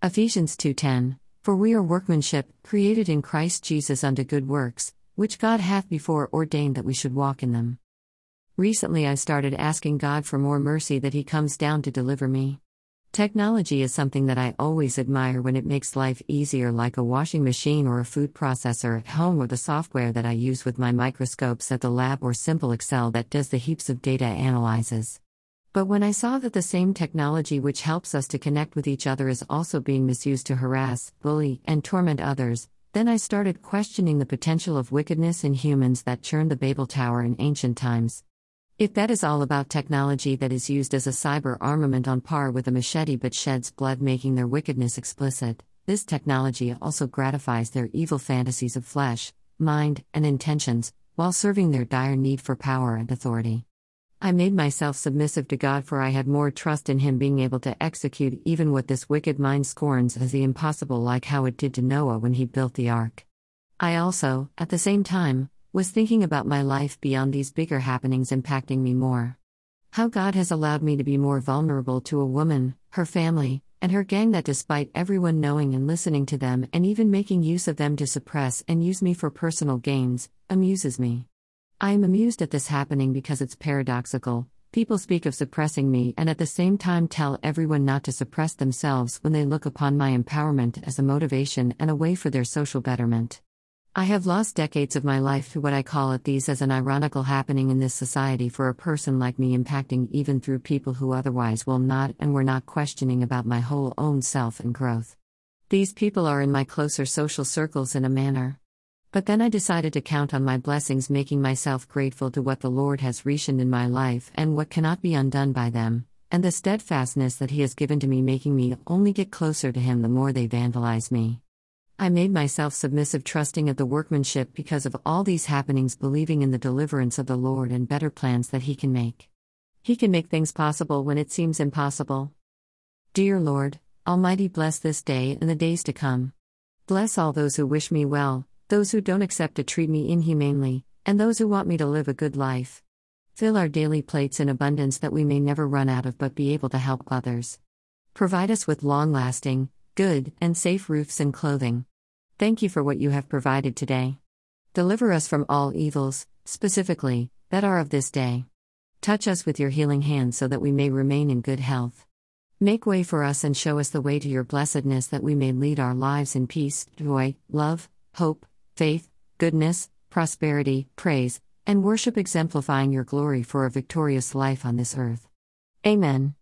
Ephesians 2:10 For we are workmanship created in Christ Jesus unto good works which God hath before ordained that we should walk in them. Recently I started asking God for more mercy that he comes down to deliver me. Technology is something that I always admire when it makes life easier, like a washing machine or a food processor at home, or the software that I use with my microscopes at the lab, or simple Excel that does the heaps of data analyzes. But when I saw that the same technology which helps us to connect with each other is also being misused to harass, bully, and torment others, then I started questioning the potential of wickedness in humans that churned the Babel Tower in ancient times. If that is all about technology that is used as a cyber armament on par with a machete but sheds blood, making their wickedness explicit, this technology also gratifies their evil fantasies of flesh, mind, and intentions, while serving their dire need for power and authority. I made myself submissive to God, for I had more trust in Him being able to execute even what this wicked mind scorns as the impossible, like how it did to Noah when he built the ark. I also, at the same time, was thinking about my life beyond these bigger happenings impacting me more. How God has allowed me to be more vulnerable to a woman, her family, and her gang that, despite everyone knowing and listening to them and even making use of them to suppress and use me for personal gains, amuses me. I am amused at this happening because it's paradoxical. People speak of suppressing me and at the same time tell everyone not to suppress themselves when they look upon my empowerment as a motivation and a way for their social betterment. I have lost decades of my life to what I call it these as an ironical happening in this society for a person like me impacting even through people who otherwise will not and were not questioning about my whole own self and growth. These people are in my closer social circles in a manner. But then I decided to count on my blessings, making myself grateful to what the Lord has reshined in my life and what cannot be undone by them, and the steadfastness that He has given to me, making me only get closer to Him the more they vandalize me. I made myself submissive, trusting of the workmanship because of all these happenings, believing in the deliverance of the Lord and better plans that He can make. He can make things possible when it seems impossible. Dear Lord, Almighty, bless this day and the days to come. Bless all those who wish me well, those who don't accept to treat me inhumanely, and those who want me to live a good life. Fill our daily plates in abundance that we may never run out of but be able to help others. Provide us with long lasting, good, and safe roofs and clothing. Thank you for what you have provided today. Deliver us from all evils, specifically, that are of this day. Touch us with your healing hand so that we may remain in good health. Make way for us and show us the way to your blessedness that we may lead our lives in peace, joy, love, hope, faith, goodness, prosperity, praise, and worship, exemplifying your glory for a victorious life on this earth. Amen.